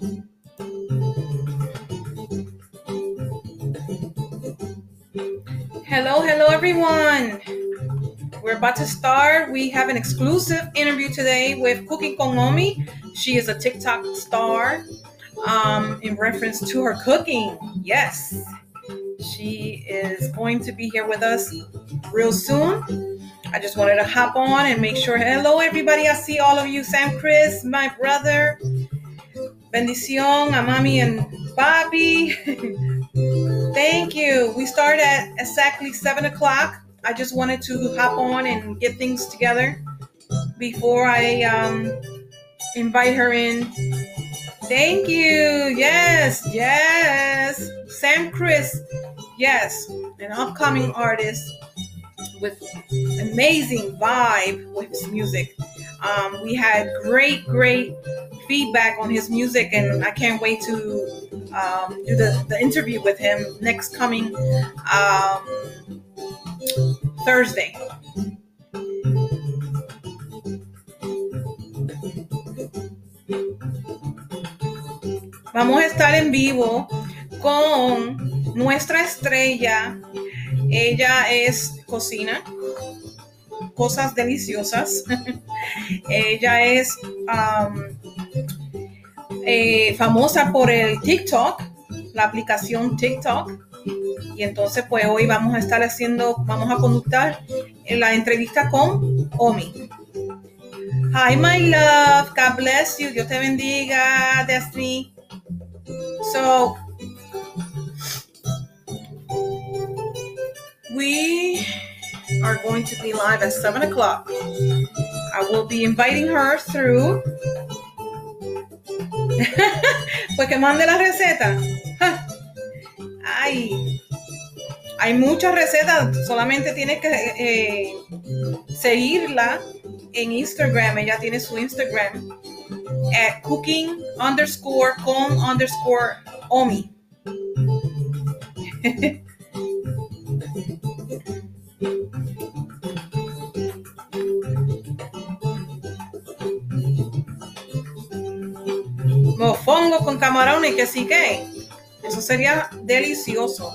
Hello, hello, everyone. We're about to start. We have an exclusive interview today with Cooking con Omi. She is a TikTok star um, in reference to her cooking. Yes, she is going to be here with us real soon. I just wanted to hop on and make sure. Hello, everybody. I see all of you. Sam Chris, my brother. Bendición, a and Bobby. Thank you. We start at exactly 7 o'clock. I just wanted to hop on and get things together before I um, invite her in. Thank you. Yes, yes. Sam Chris, yes, an upcoming artist with amazing vibe with his music. Um, we had great, great feedback on his music, and I can't wait to um, do the, the interview with him next coming um, Thursday. Vamos a estar en vivo con nuestra estrella. Ella es cocina, cosas deliciosas. Ella es um, eh, famosa por el TikTok, la aplicación TikTok. Y entonces, pues hoy vamos a estar haciendo, vamos a conductar la entrevista con Omi. Hi, my love. God bless you. Dios te bendiga, Destiny. So, we are going to be live at 7 o'clock. I will be inviting her through. pues que mande la receta. Ay, hay muchas recetas, solamente tienes que eh, seguirla en Instagram. Ella tiene su Instagram at cooking underscore con underscore omi. Mofongo con camarones que sí que. Eso sería delicioso.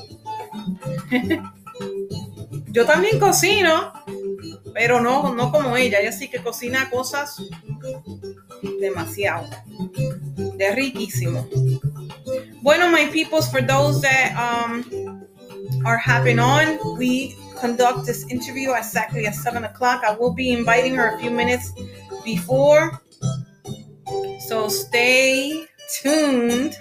Yo también cocino, pero no, no como ella. Ella sí que cocina cosas demasiado. De riquísimo. Bueno, my peoples, for those that um, are hopping on, we conduct this interview exactly at 7 o'clock. I will be inviting her a few minutes before. So stay tuned.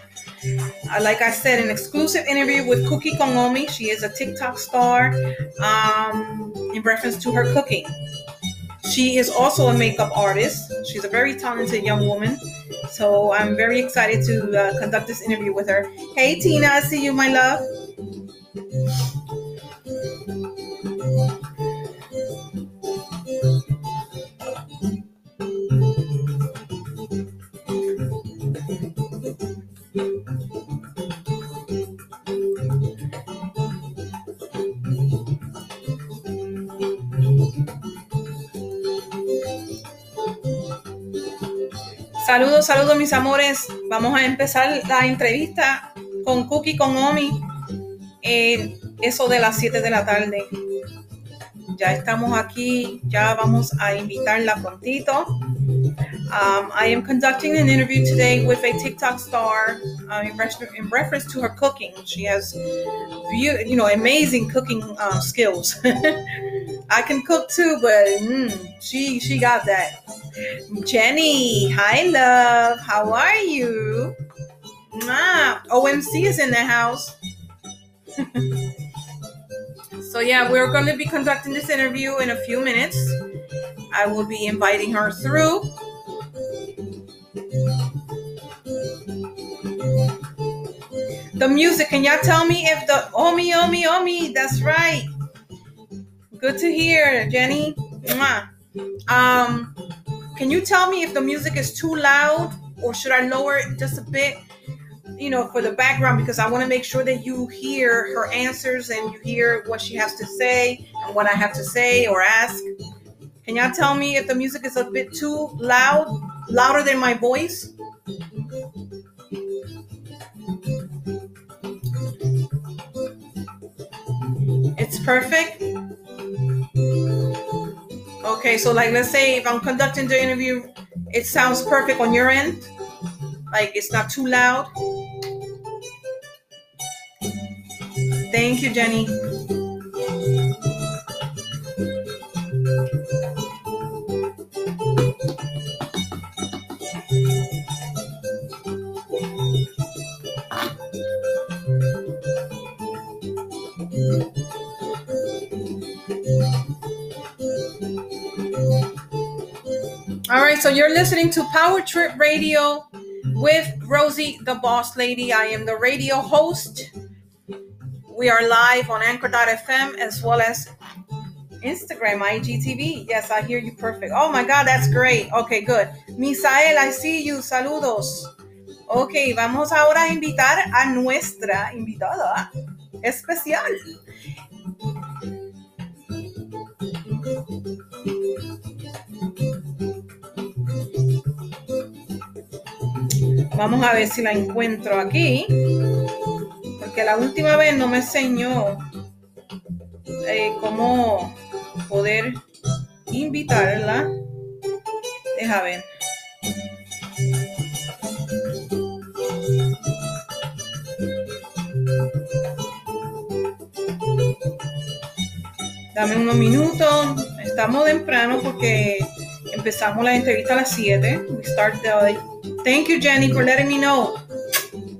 Uh, like I said, an exclusive interview with Cookie con Omi. She is a TikTok star um, in reference to her cooking. She is also a makeup artist. She's a very talented young woman. So I'm very excited to uh, conduct this interview with her. Hey, Tina, I see you, my love. Saludos, saludos mis amores. Vamos a empezar la entrevista con Cookie, con Omi. Eh, eso de las 7 de la tarde. Ya estamos aquí, ya vamos a invitarla prontito. Um, I am conducting an interview today with a TikTok star uh, in, in, reference to her cooking. She has, you know, amazing cooking uh, skills. I can cook too, but mm, she she got that. Jenny, hi love, how are you? Ah, OMC is in the house. so yeah, we're going to be conducting this interview in a few minutes. I will be inviting her through. The music, can y'all tell me if the Omi Omi Omi, that's right. Good to hear, Jenny. Mwah. Um, can you tell me if the music is too loud or should I lower it just a bit? You know, for the background, because I want to make sure that you hear her answers and you hear what she has to say and what I have to say or ask. Can y'all tell me if the music is a bit too loud, louder than my voice? It's perfect. Okay, so like let's say if I'm conducting the interview, it sounds perfect on your end. Like it's not too loud. Thank you, Jenny. All right, so you're listening to Power Trip Radio with Rosie, the boss lady. I am the radio host. We are live on Anchor.fm as well as Instagram, IGTV. Yes, I hear you perfect. Oh my God, that's great. Okay, good. Misael, I see you. Saludos. Ok, vamos ahora a invitar a nuestra invitada especial. Vamos a ver si la encuentro aquí. Porque la última vez no me enseñó eh, cómo poder invitarla. Deja ver. Dame unos minutos. Estamos temprano porque empezamos la entrevista a las 7. We start the... Thank you, Jenny, for letting me know.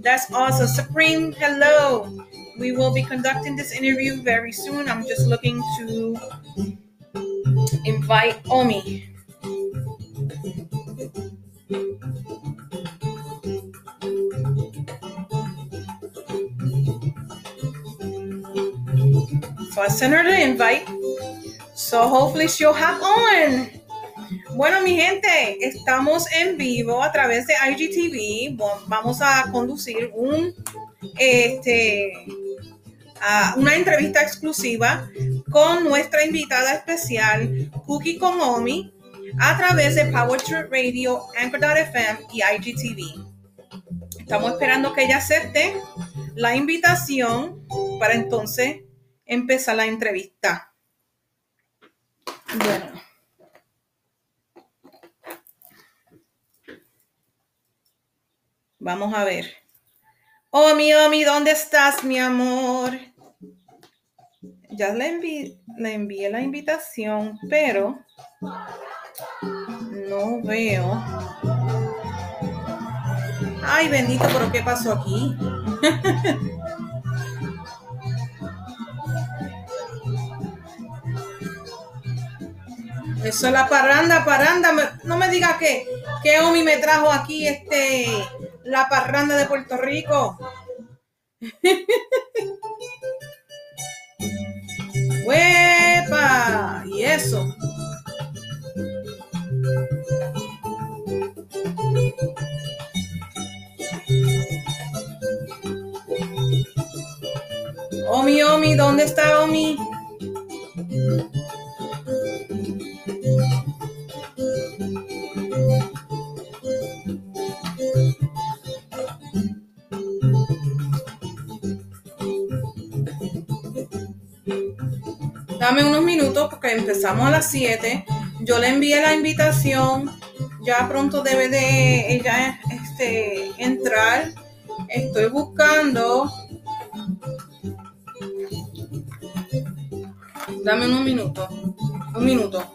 That's awesome. Supreme, hello. We will be conducting this interview very soon. I'm just looking to invite Omi. So I sent her the invite. So hopefully she'll hop on. Bueno, mi gente, estamos en vivo a través de IGTV. Vamos a conducir un, este, una entrevista exclusiva con nuestra invitada especial, Cookie Komomi, a través de Power Trip Radio, Anchor.fm y IGTV. Estamos esperando que ella acepte la invitación para entonces empezar la entrevista. Bueno. Vamos a ver. Omi, Omi, ¿dónde estás, mi amor? Ya le, envi le envié la invitación, pero no veo. Ay, bendito, pero ¿qué pasó aquí? Eso es la parranda, parranda. No me digas que, que Omi me trajo aquí este la parranda de Puerto Rico. ¡Huepa! Y eso. Omi, Omi, ¿dónde está Omi? Empezamos a las 7. Yo le envié la invitación. Ya pronto debe de ella este, entrar. Estoy buscando. Dame unos minutos. Un minuto.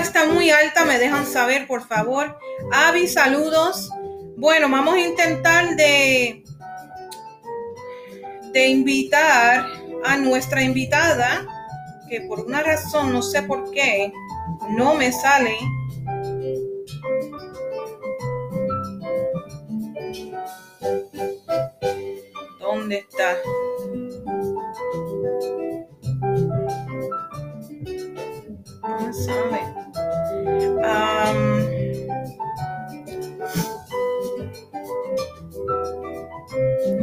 está muy alta, me dejan saber, por favor. Avi, saludos. Bueno, vamos a intentar de, de invitar a nuestra invitada, que por una razón, no sé por qué, no me sale. ¿Dónde está? No me. Am,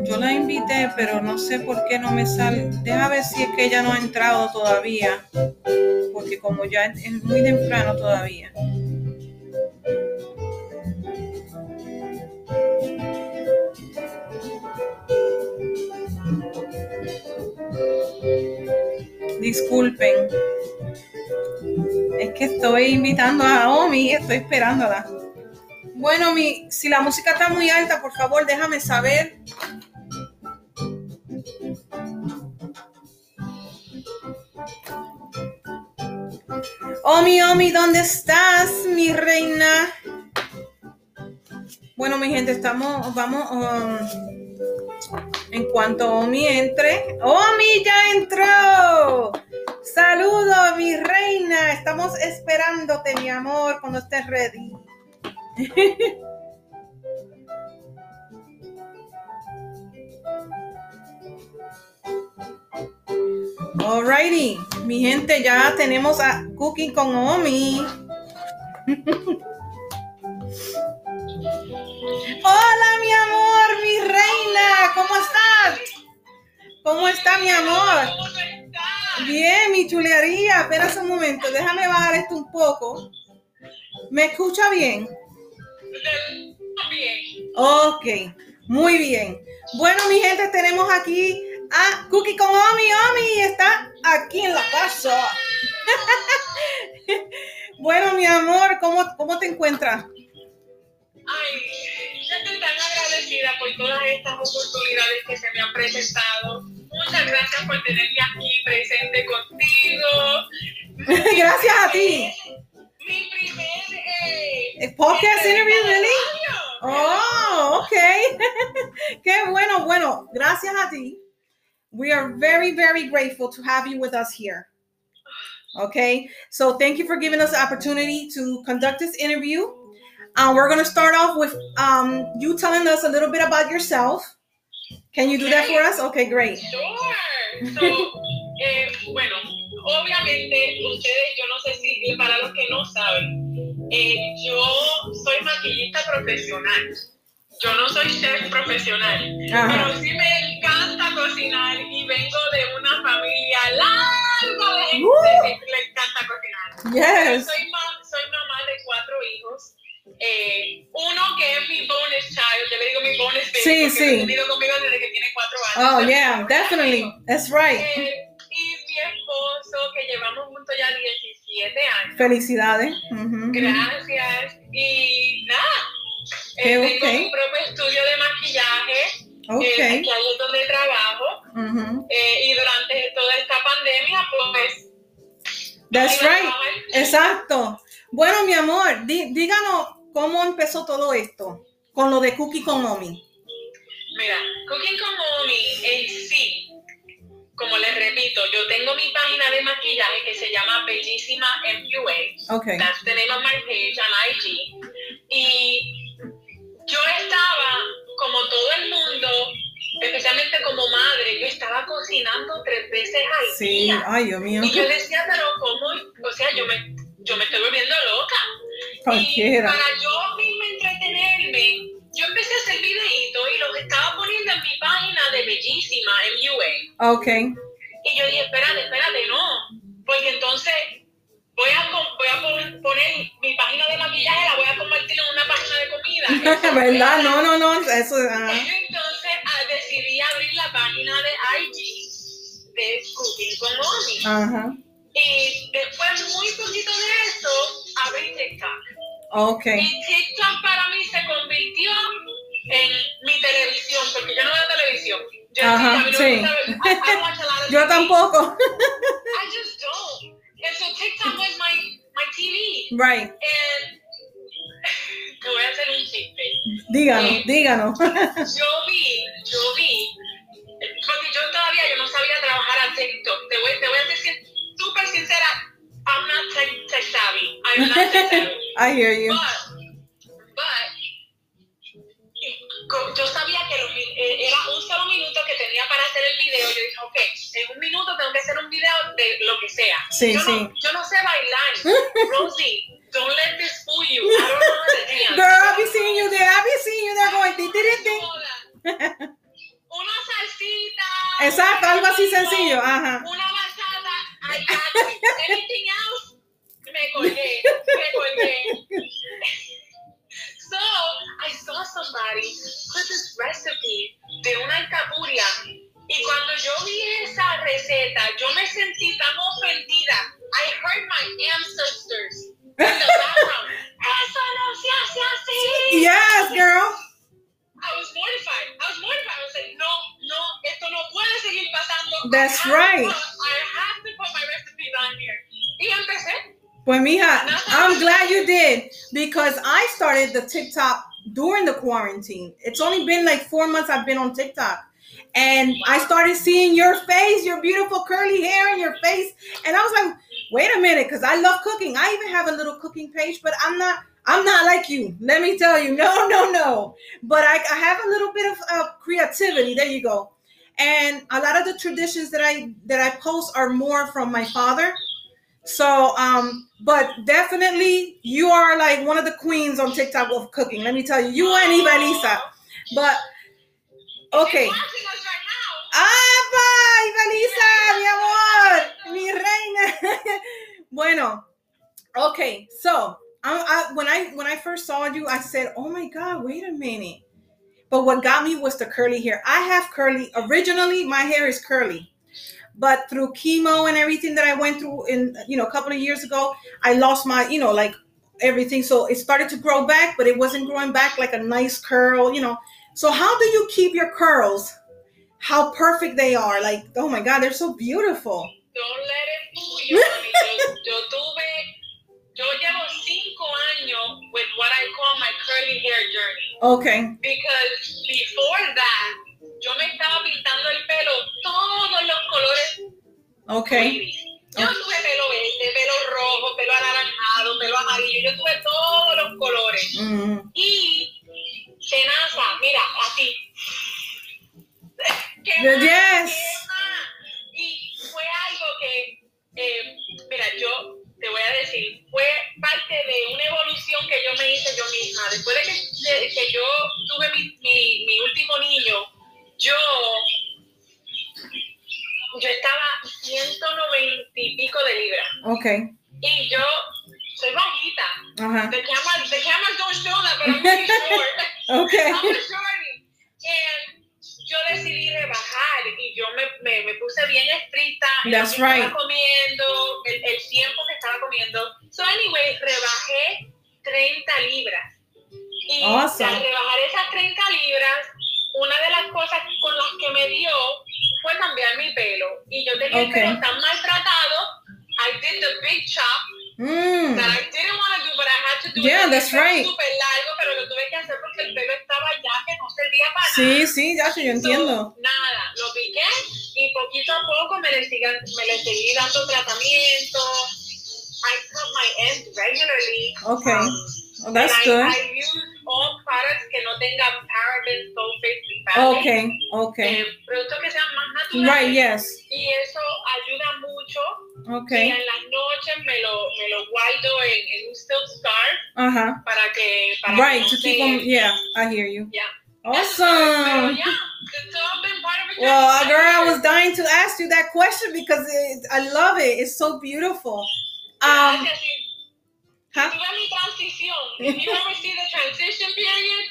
yo la invité, pero no sé por qué no me sale. Deja ver si es que ella no ha entrado todavía. Porque como ya es muy temprano todavía. Disculpen. Es que estoy invitando a Omi estoy esperándola. Bueno, mi, si la música está muy alta, por favor, déjame saber. Omi, Omi, ¿dónde estás, mi reina? Bueno, mi gente, estamos, vamos, um, en cuanto Omi entre. ¡Omi ya entró! Saludos, mi reina. Estamos esperándote, mi amor, cuando estés ready. Alrighty, mi gente, ya tenemos a Cooking con Omi. Hola, mi amor, mi reina, ¿cómo estás? ¿Cómo está, mi amor? Bien, mi chulería. Espera un momento, déjame bajar esto un poco. ¿Me escucha bien? Bien. Ok, muy bien. Bueno, mi gente, tenemos aquí a Cookie con Omi. Omi está aquí en la casa. bueno, mi amor, ¿cómo, cómo te encuentras? Ay, estoy tan agradecida por todas estas oportunidades que se me han presentado. Muchas gracias por tenerme aquí presente contigo. Gracias a ti. Mi primer eh, Podcast interview, really? Oh, okay. Qué bueno, bueno. Gracias a ti. We are very, very grateful to have you with us here. Okay, so thank you for giving us the opportunity to conduct this interview. Uh, we're going to start off with um, you telling us a little bit about yourself. Can you do that for us? Okay, great. Sure. So, eh, bueno, obviamente ustedes, yo no sé si para los que no saben, eh, yo soy maquillista profesional. Yo no soy chef profesional, Ajá. pero sí me encanta cocinar y vengo de una familia larga de gente Uh. que le encanta cocinar. Yes. Soy, ma- soy mamá de cuatro hijos. Eh, uno que es mi bonus child, yo le digo mi bonus baby, Sí, porque sí. ha vivido conmigo desde que tiene cuatro años. Oh, yeah, definitely. That's right. Eh, y mi esposo, que llevamos juntos ya 17 años. Felicidades. Gracias. Y nada, eh, Qué tengo mi propio estudio de maquillaje, eh, Okay. que ahí es donde trabajo. Ujú. eh, y durante toda esta pandemia, pues... That's right. Exacto. Bueno, mi amor, dí- díganos cómo empezó todo esto con lo de Cookie con Omi. Mira, Cooking con Mommy en sí, como les repito, yo tengo mi página de maquillaje que se llama Bellísima MUA. Okay. That's the name of my page on IG. Y yo estaba, como todo el mundo, especialmente como madre, yo estaba cocinando tres veces al Sí, día. ay, Dios mío. Y yo decía, pero ¿cómo? O sea, yo me, yo me estoy volviendo loca. Y para yo misma entretenerme, yo empecé a hacer videitos y los estaba poniendo en mi página de Bellísima, MUA. Okay. Y yo dije, espérate, espérate, no. Porque entonces voy a, voy poner mi página de maquillaje, la voy a convertir en una página de comida. Eso ¿Verdad? No, no, no. Eso. ah. Entonces ah, decidí abrir la página de IG de Cooking con Omi. Ajá. Y después, muy poquito de eso, abrí TikTok. Okay. Y TikTok para mí se convirtió en mi televisión, porque yo no veo televisión. Yo, Ajá, sí. me gusta ver- I- I watch a lot of Yo tampoco. I just don't. And so TikTok was my, my TV. Right. And te voy a hacer un chiste. Díganos, Sí. díganos. Yo vi, yo vi, porque yo todavía yo no sabía trabajar a TikTok. Te voy, te voy a decir súper sincera, I'm not tech, tech savvy. I'm not tech savvy. I hear you. But, but, yo sabía que los eh, era un solo minuto que tenía para hacer el video. Yo dije, ok, en un minuto tengo que hacer un video de lo que sea. Sí, yo sí. No, yo no sé bailar. Rosie, don't let this fool you. I don't know how to dance. Girl, I be seeing you there. I be seeing you there going ti, ti. Una salsita. Exacto, algo así sencillo. Ajá. Una Anything else? Me colgué. Me colgué. So, I saw somebody put this recipe de una alcapurria. Y cuando yo vi esa receta, yo me sentí tan ofendida. I heard my ancestors in the background. Eso no se hace así. Yes, girl. I was mortified. I was mortified. I was like, no, no, esto no puede seguir pasando. That's right. put- I have to put my recipes on here. Y empecé. Pues mija, I'm glad you did because I started the TikTok during the quarantine. It's only been like four months I've been on TikTok. And I started seeing your face, your beautiful curly hair and your face. And I was like, wait a minute, because I love cooking. I even have a little cooking page, but I'm not I'm not like you. Let me tell you. No, no, no. But I, I have a little bit of uh, creativity. There you go. And a lot of the traditions that I that I post are more from my father. So, um, but definitely you are like one of the queens on TikTok of cooking. Let me tell you, you and Ivalisa. But okay. She's watching us right now. ¡Ah, Ivalisa, mi amor! Mi reina. bueno, okay. So, I, I, when I when I first saw you, I said, "Oh my God, wait a minute." But what got me was the curly hair. I have curly. Originally, my hair is curly, but through chemo and everything that I went through in you know a couple of years ago, I lost my you know like everything. So it started to grow back, but it wasn't growing back like a nice curl. You know. So how do you keep your curls? How perfect they are! Like oh my God, they're so beautiful. Don't let it fool you. Yo, yo tuve, yo llevo cinco años with what I call my curly hair journey. Okay. Because before that, yo me estaba pintando el pelo todos los colores Okay. iris. Yo tuve pelo verde, pelo rojo, pelo anaranjado, pelo amarillo. Yo tuve todos los colores. Mm. Y tenaza, mira, así. ¿Qué Yes. más? ¿Qué más? Y fue algo que, eh, mira, yo te voy a decir, fue parte de una evolución que yo me hice yo misma. Después de que, de que yo tuve mi, mi, mi último niño, yo, yo estaba 190 y pico de libras. Okay. Y yo soy bajita. Uh-huh. The camera, the cameras don't show that, but I'm pretty short. Okay. I'm a shorty. And yo decidí rebajar y yo me, me, me puse bien estricta That's right. estaba comiendo, el, Sí, sí, ya yo entiendo. So, nada, lo piqué y poquito a poco me le, siga- me le seguí dando tratamiento. I cut my ends regularly. Okay. Um, Oh, that's and good. I, I use all products que no tengan parabens, sulfates y. Okay, okay. Eh, productos que sean más naturales. Right, yes. Y eso ayuda mucho. Y Okay. en las noches me lo, me lo guardo en, en un silk scarf Uh-huh. para que para Right, que to no keep se- them, yeah, I hear you. Yeah. Awesome. yeah, it's all been part of a Well, girl, I was dying to ask you that question because it, I love it. It's so beautiful. Um, huh? Did you ever see the transition period?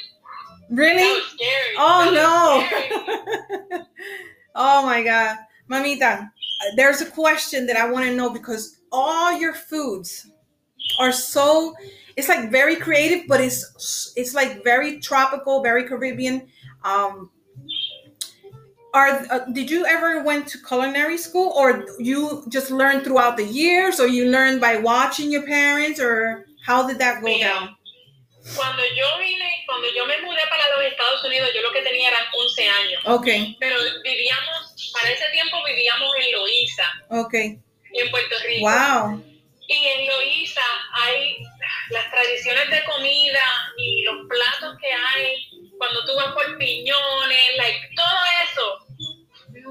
That Really? was scary. Oh That was scary. no. oh my God. Mamita, there's a question that I want to know because all your foods are so it's like very creative, but it's it's like very tropical, very Caribbean. Um, are uh, did you ever went to culinary school, or you just learned throughout the years, or you learned by watching your parents, or how did that go Mira, down? Cuando yo vine, cuando yo me mudé para los Estados Unidos, yo lo que tenía eran 11 años. Okay, Pero vivíamos, para ese tiempo vivíamos en Loíza, okay, en Puerto Rico. wow, Y en Loíza hay las tradiciones de comida y los platos que hay cuando tú vas por piñones, like, todo eso.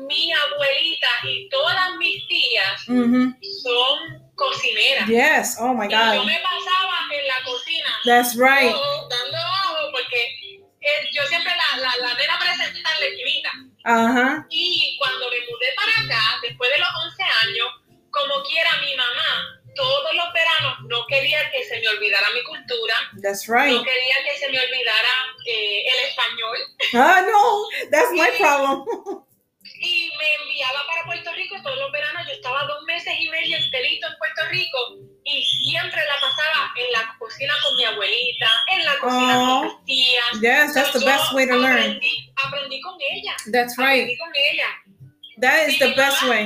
Mi abuelita y todas mis tías mm-hmm. son cocineras. yes, oh my Y yo God, me pasaba en la cocina that's right, dando ojo porque eh, yo siempre la, la, la nena presenta en la esquinita. uh huh, Y cuando me mudé para acá, después de los 11 años, como quiera mi mamá, todos los veranos no quería que se me olvidara mi cultura, that's right. no quería que se me olvidara eh, el español Ah, no, that's my problem. y me enviaba para Puerto Rico todos los veranos. Yo estaba dos meses y medio enterito en Puerto Rico y siempre la pasaba en la cocina con mi abuelita, en la cocina Oh. con mis tías. Yes, that's the Yo best way to learn. Aprendí, aprendí con ella. That's right. Aprendí con ella. That is the best way.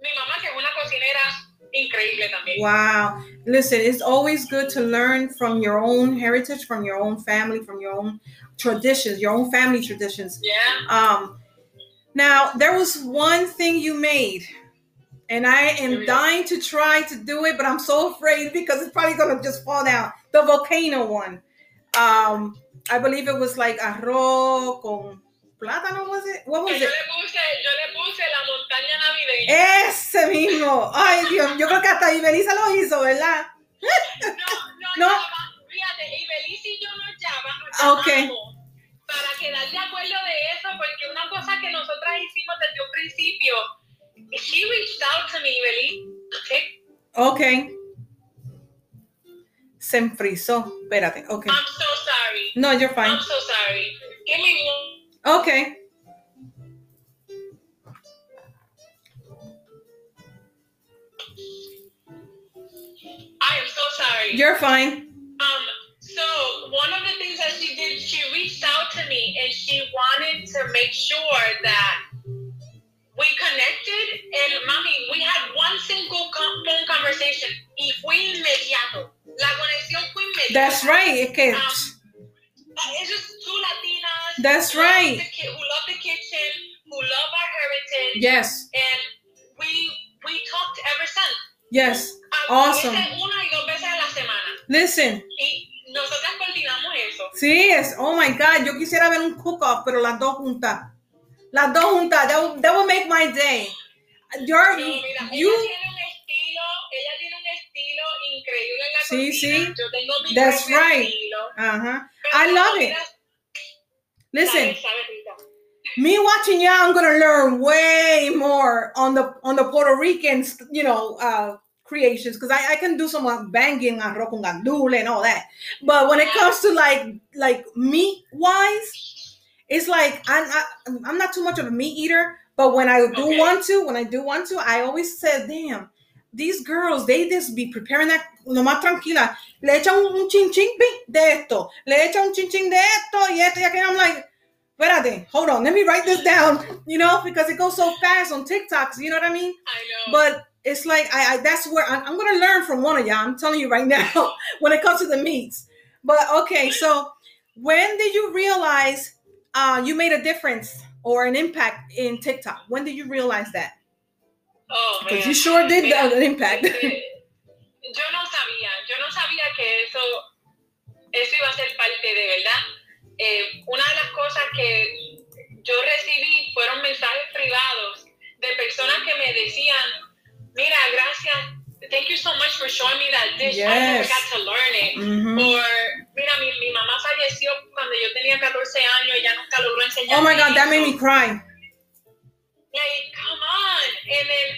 Mi mamá, que es una cocinera increíble también. Wow. Listen, it's always good to learn from your own heritage, from your own family, from your own traditions, your own family traditions. Yeah. Um, now there was one thing you made, and I am dying to try to do it, but I'm so afraid because it's probably gonna just fall down. The volcano one. Um, I believe it was like arroz con plátano, was it? What Que was yo le puse, yo le puse la montaña navideña. Ese mismo. Ay, Dios, yo creo que hasta Ibeliza lo hizo, ¿verdad? No, No. no, va. Fíjate, y Belice y yo nos llamamos, nos Ah, ok. llamamos para quedar de acuerdo de eso, porque una cosa que nosotras hicimos desde un principio, she reached out to me, Belice. Ok. Se enfrizó. Espérate, ok. I'm so sorry. No, you're fine. I'm so sorry. Give me one. Ok. I am so sorry. You're fine. Um, so one of the things that she did, she reached out to me and she wanted to make sure that we connected. And mommy, we had one single com- phone conversation. Y fue inmediato. La conexión fue inmediata. That's right. Es que, Um, That's who right. ki- who love the kitchen, who love our heritage, yes, and we we talked ever since. yes. Um, Awesome. una y dos veces a la semana. Listen. Y nosotras coordinamos eso. Sí, es. Oh my God. Yo quisiera ver un cook-off, pero las dos juntas. Las dos juntas. That will, that will make my day. You're, No, mira, you, ella tiene un estilo, ella tiene un estilo increíble en la Sí, cocina. sí. Yo tengo mi That's right. estilo. uh-huh. Pero I love it. Listen. sabe, sabe rica. me watching y'all, I'm gonna learn way more on the on the Puerto Rican, you know, uh, creations because I, I can do some uh, banging arroz con gandule and all that. But when it comes to like like meat wise, it's like I'm not, I'm not too much of a meat eater. But when I do Okay. want to, when I do want to, I always say, damn. These girls, they just be preparing that lo más tranquila. Le echan un, un chin chin de esto, le echan un chin chin de esto y esto y aquello. I'm like, espérate, hold on, let me write this down, you know, because it goes so fast on TikToks, you know what I mean? I know. But it's like I, I that's where I'm, I'm gonna learn from one of y'all. I'm telling you right now when it comes to the meats. But okay, so when did you realize uh, you made a difference or an impact in TikTok? When did you realize that? Oh, Because you sure did Mira, an impact. este, yo no sabía, yo no sabía que eso, eso iba a ser parte de verdad. Eh, una de las cosas que yo recibí fueron mensajes privados de personas que me decían, mira, gracias, thank you so much for showing me that dish, I never Yes. got to learn it. Mhm. Or, mira, mi, mi mamá falleció cuando yo tenía 14 años, ella nunca logró enseñarme. Oh my God, that made eso." me cry. like and then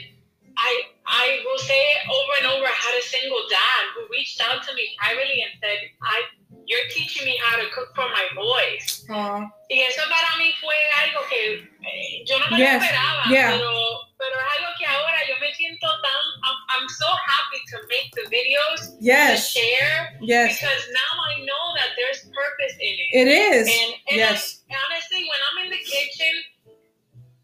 i i will say it over and over i had a single dad who reached out to me privately and said i you're teaching me how to cook for my boys Aw. y eso para mí fue algo que eh, yo no me Yes, esperaba yeah. pero pero es algo que ahora yo me siento tan I'm, I'm so happy to make the videos Yes. to share Yes. because now I know that there's purpose in it. It is. And, and Yes. I, honestly, when I'm in the kitchen,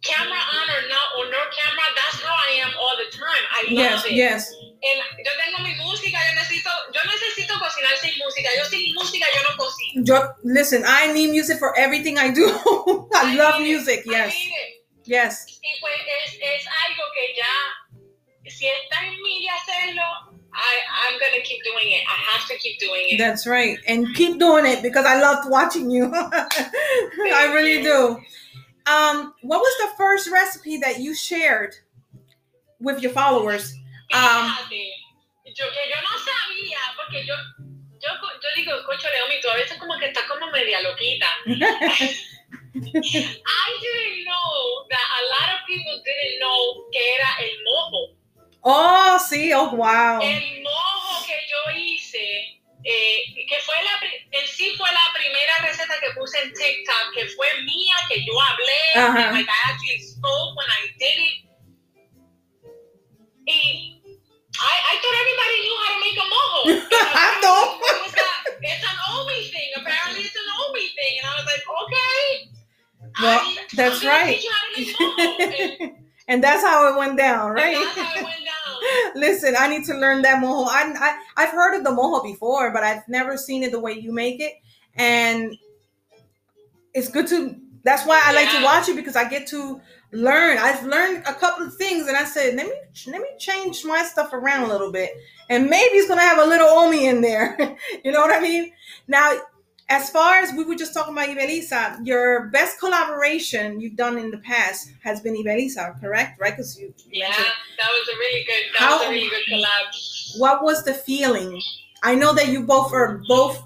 camera on or not or no camera, that's how I am all the time. I love Yes. it. Yes. And yo tengo mi música, yo necesito, yo necesito cocinar sin música. Yo sin música yo no cocino. Yo, listen, I need music for everything I do. I love need it. music. I Yes. it. Yes. Y pues es, es algo que ya, si está en mí de hacerlo, I, I'm gonna keep doing it. I have to keep doing it. That's right. And keep doing it because I loved watching you. I really do. Um, what was the first recipe that you shared with your followers? Um, yo que yo no sabía, porque yo, yo, yo digo, cocho Leomi, tú a veces como que estás como media loquita. I didn't know that a lot of people didn't know que era el mojo. oh, sí, oh, wow. El mojo que yo hice, eh, que fue la, en sí fue la primera receta que puse en TikTok, que fue mía, que yo hablé, Ajá. like I actually spoke when I did it. Y I, I thought everybody knew how to make a mojo. I know. It was that, it's an Omi thing. Apparently, it's an Omi thing, and I was like, okay. Well, I- that's I'm right. teach you how to make mojo. And- and that's how it went down, right? That's how it went down. Listen, I need to learn that mojo. I, I I've heard of the mojo before, but I've never seen it the way you make it, and it's good to. That's why I like to watch it because I get to learn. I've learned a couple of things, and I said, let me let me change my stuff around a little bit, and maybe it's gonna have a little omi in there. you know what I mean? Now, as far as we were just talking about Ibelisa, your best collaboration you've done in the past has been Ibelisa, correct? Right? Because you you Yeah, mentioned that was a really good. That How- was a really good collab. what was the feeling? I know that you both are both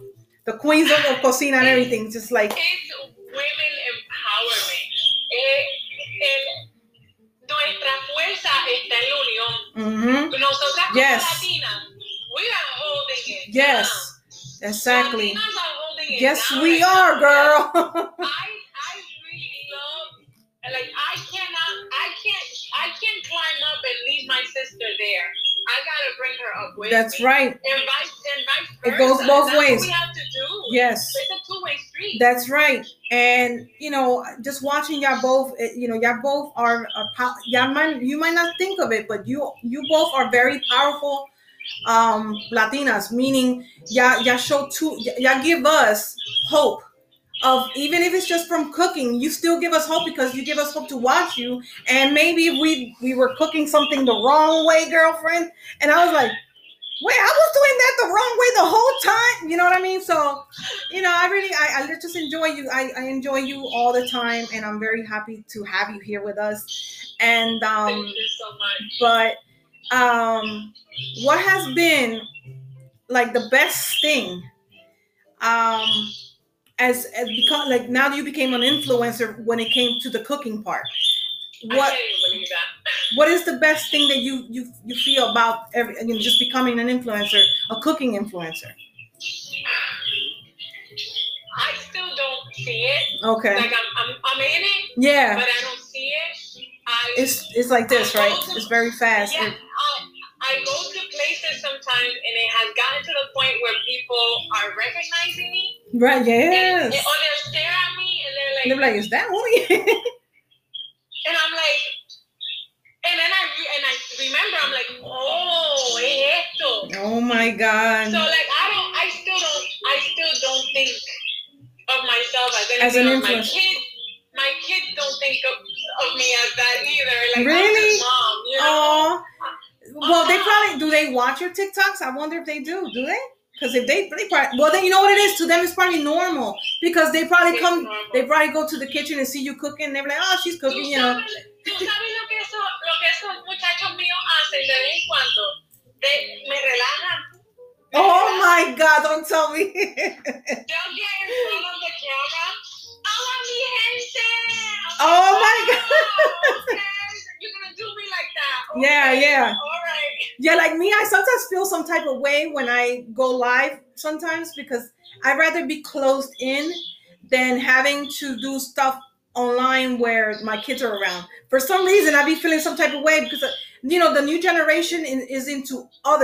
the queens of, of cocina and everything. Just like It's women empowerment. Eh, el- nuestra fuerza está en la unión. mhm, Nosotras Yes. latinas, we are holding it. yes, down. exactly. Latinas it Yes, we are, girl. I I really love like I cannot I can't I can't climb up and leave my sister there. I gotta bring her up with That's me. right. And vice and vice It versa. goes both That's ways. What we have to do. Yes, It's a two way street. that's right. And you know, just watching y'all both, eh, you know, y'all both are, are y'all might you might not think of it, but you you both are very powerful um Latinas. Meaning, y'all y'all show two, y'all give us hope of even if it's just from cooking, you still give us hope because you give us hope to watch you. And maybe if we we were cooking something the wrong way, girlfriend, and I was like, wait, I was doing that the wrong way the whole time. You know what I mean? So, you know, I really I, I just enjoy you. I, I enjoy you all the time, and I'm very happy to have you here with us. And um, Thank you so much. but um what has been like the best thing um as, as because like now you became an influencer when it came to the cooking part what can't even believe that. what is the best thing that you you you feel about every you know, just becoming an influencer a cooking influencer I still don't see it. okay Like I'm, I'm, I'm in it, yeah but I don't see it. I, it's it's like this right it's very fast yeah, It- I, I go to places sometimes, and it has gotten to the point where people are recognizing me, right and, yes and- or they'll stare at me, and they're like, they're like is that Uli? and I'm like, and then I re- and I remember, I'm like, oh, es esto. oh my god So like I don't, I still don't, I still don't think of myself as. As an else. My kids, don't think of, of me as that either. Like Really? mom, you know. Oh, well, they probably do. They watch your TikToks. I wonder if they do. Do they? Because if they, they probably, well, then you know what it is. To them, it's probably normal because they probably It's come. normal. They probably go to the kitchen and see you cooking. They're like, oh, she's cooking. You know. tú sabes lo que eso, lo que esos muchachos míos hacen de vez en cuando. De, me relajan. Me Oh relajan. my God! Don't tell me. They'll get in front of the camera. Hola, mi gente. I'm Oh my God. "Oh. You're gonna do me like that. Yeah, Okay. yeah. All right. yeah, like me, I sometimes feel some type of way when I go live. Sometimes because I'd rather be closed in than having to do stuff online where my kids are around. For some reason, I'd be feeling some type of way because you know the new generation in, is into other